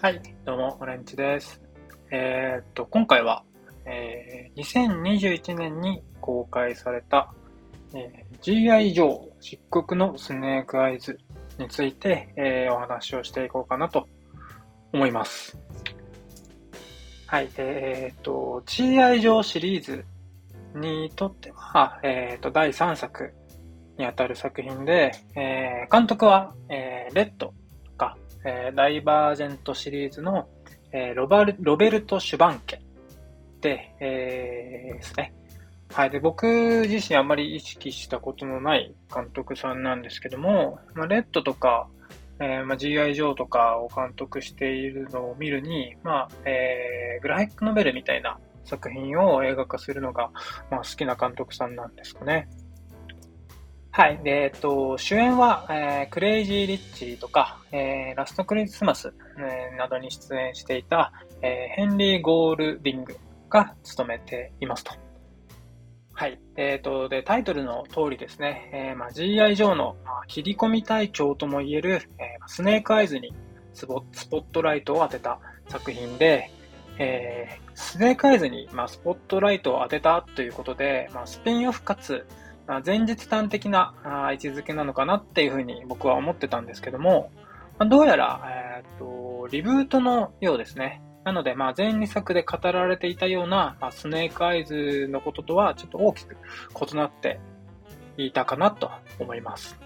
はい、どうも、オレンジです。えーっと、今回は、えー2021年に公開された、えー GI ジョー漆黒のスネークアイズについて、えーお話をしていこうかなと思います。はい、えーっと、GI ジョーシリーズにとっては、えっと、第3作にあたる作品で、えー監督は、えーレッド、えーダイバージェントシリーズの、えーロバルロベルト・シュバンケで、えーですね。はい。で、僕自身あんまり意識したことのない監督さんなんですけども、まあ、レッドとか、えーまあ、GI ジョーとかを監督しているのを見るに、まあ、えーグラフィックノベルみたいな作品を映画化するのが、まあ、好きな監督さんなんですかね。はい。で、えっと、主演は、えークレイジー・リッチとか、えーラストクリスマス、えーなどに出演していた、えーヘンリー・ゴールディングが務めていますと。はい。えっ、と、で、タイトルの通りですね、えーまあ、GI 上の、ま、切り込み隊長ともいえる、えースネークアイズにスポットライトを当てた作品で、えースネークアイズに、まあ、スポットライトを当てたということで、まあ、スピンオフかつ、前日端的な位置づけなのかなっていうふうに僕は思ってたんですけども、どうやら、えーと、リブートのようですね。なので、まあ、前2作で語られていたような、まあ、スネークアイズのこととはちょっと大きく異なっていたかなと思います。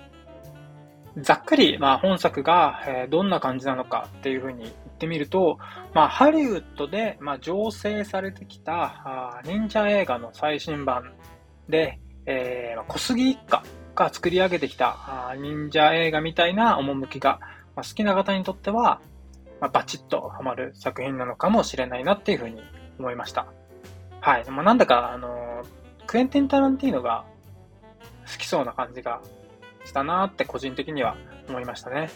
ざっくり、まあ、本作が、えどんな感じなのかっていうふうに言ってみると、まあ、ハリウッドで、まあ、醸成されてきたあ忍者映画の最新版で、えー小杉一家が作り上げてきた忍者映画みたいな趣が、まあ、好きな方にとっては、まあ、バチッとハマる作品なのかもしれないなっていうふうに思いました。はい。まあ、なんだか、あのークエンティン・タランティーノが好きそうな感じがしたなって個人的には思いましたね。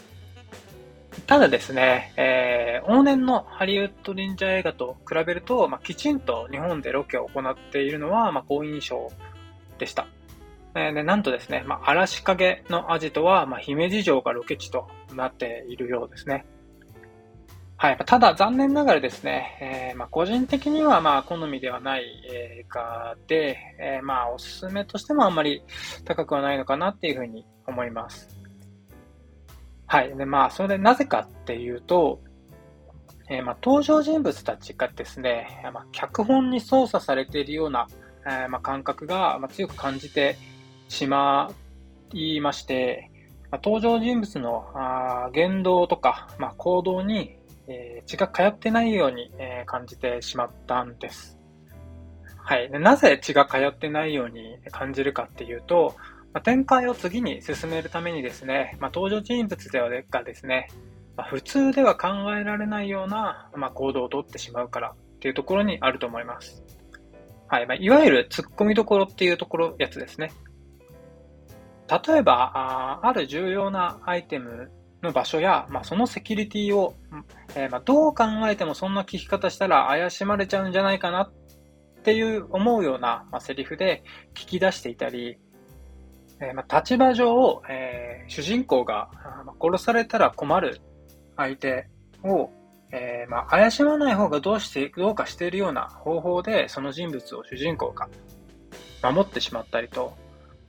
ただですね、えー往年のハリウッド忍者映画と比べると、まあ、きちんと日本でロケを行っているのは、まあ、好印象でした。えーでなんとですね、まあ、嵐影のアジトは、まあ、姫路城がロケ地となっているようですね。はい。ただ、残念ながらですね、えーまあ、個人的には、まあ、好みではない映画で、えーまあ、おすすめとしてもあんまり高くはないのかなっていうふうに思います。はい。で、まあ、それでなぜかっていうと、えーまあ、登場人物たちがですね、まあ、脚本に操作されているような、えーまあ、感覚が、まあ、強く感じてしまいまして、まあ、登場人物のあ言動とか、まあ、行動に、えー血が通ってないように、えー感じてしまったんです。はい。でなぜ血が通ってないように感じるかっていうと、まあ、展開を次に進めるためにですね、まあ、登場人物ではがですね、ま、普通では考えられないような、まあ、行動をとってしまうからっていうところにあると思います。はい。まあ、いわゆる突っ込みどころっていうところ、やつですね。例えば、あある重要なアイテムの場所や、まあ、そのセキュリティを、えーまあ、どう考えてもそんな聞き方したら怪しまれちゃうんじゃないかなっていう思うような、まあ、セリフで聞き出していたり、えーまあ、立場上、えー主人公が、まあ殺されたら困る相手を、えーまあ、怪しまない方がどうして、どうかしているような方法で、その人物を主人公が守ってしまったりと、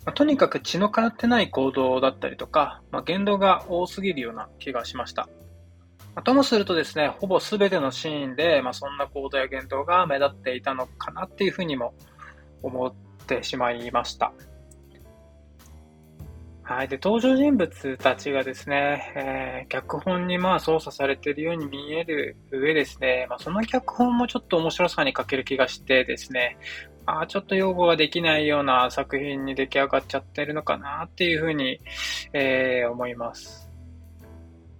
まあとにかく血の通ってない行動だったりとか、まあ、言動が多すぎるような気がしました。まともするとですね、ほぼ全てのシーンで、ま、そんな行動や言動が目立っていたのかなっていうふうにも思ってしまいました。はい。で、登場人物たちがですね、えー脚本にまあ操作されているように見える上ですね、まあ、その脚本もちょっと面白さに欠ける気がしてですね、あちょっと擁護ができないような作品に出来上がっちゃってるのかなっていうふうに、えー思います。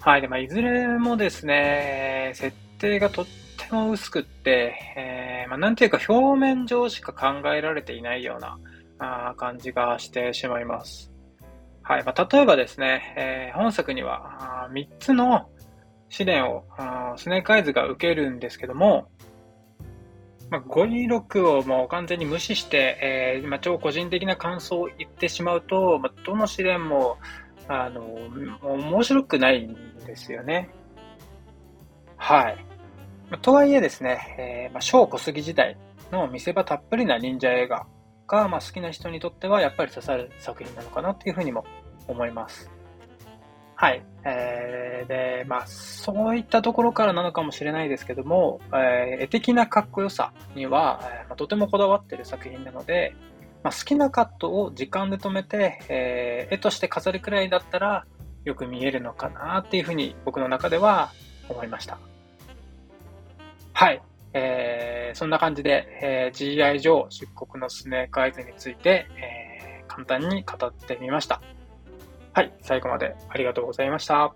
はい。で、まあ、いずれもですね、設定がとっても薄くって、えーまあ、なんていうか表面上しか考えられていないようなあ感じがしてしまいます。はい。まあ、例えばですね、えー本作には3つの試練をスネークアイズが受けるんですけども、まあ、526をもう完全に無視して、えーまあ、超個人的な感想を言ってしまうと、まあ、どの試練も、あの、面白くないんですよね。はい。まあとはいえですね、えー、まあ、小小杉時代の見せ場たっぷりな忍者映画が、まあ、好きな人にとってはやっぱり刺さる作品なのかなっていうふうにも思います。はい。えー、で、まあ、そういったところからなのかもしれないですけども、えー、絵的なかっこよさには、えー、とてもこだわってる作品なので、まあ、好きなカットを時間で止めて、えー、絵として飾るくらいだったらよく見えるのかなっていうふうに僕の中では思いました。はい。えー、そんな感じで、えー、GI 上出国のスネークアイズについて、えー、簡単に語ってみました。はい、最後までありがとうございました。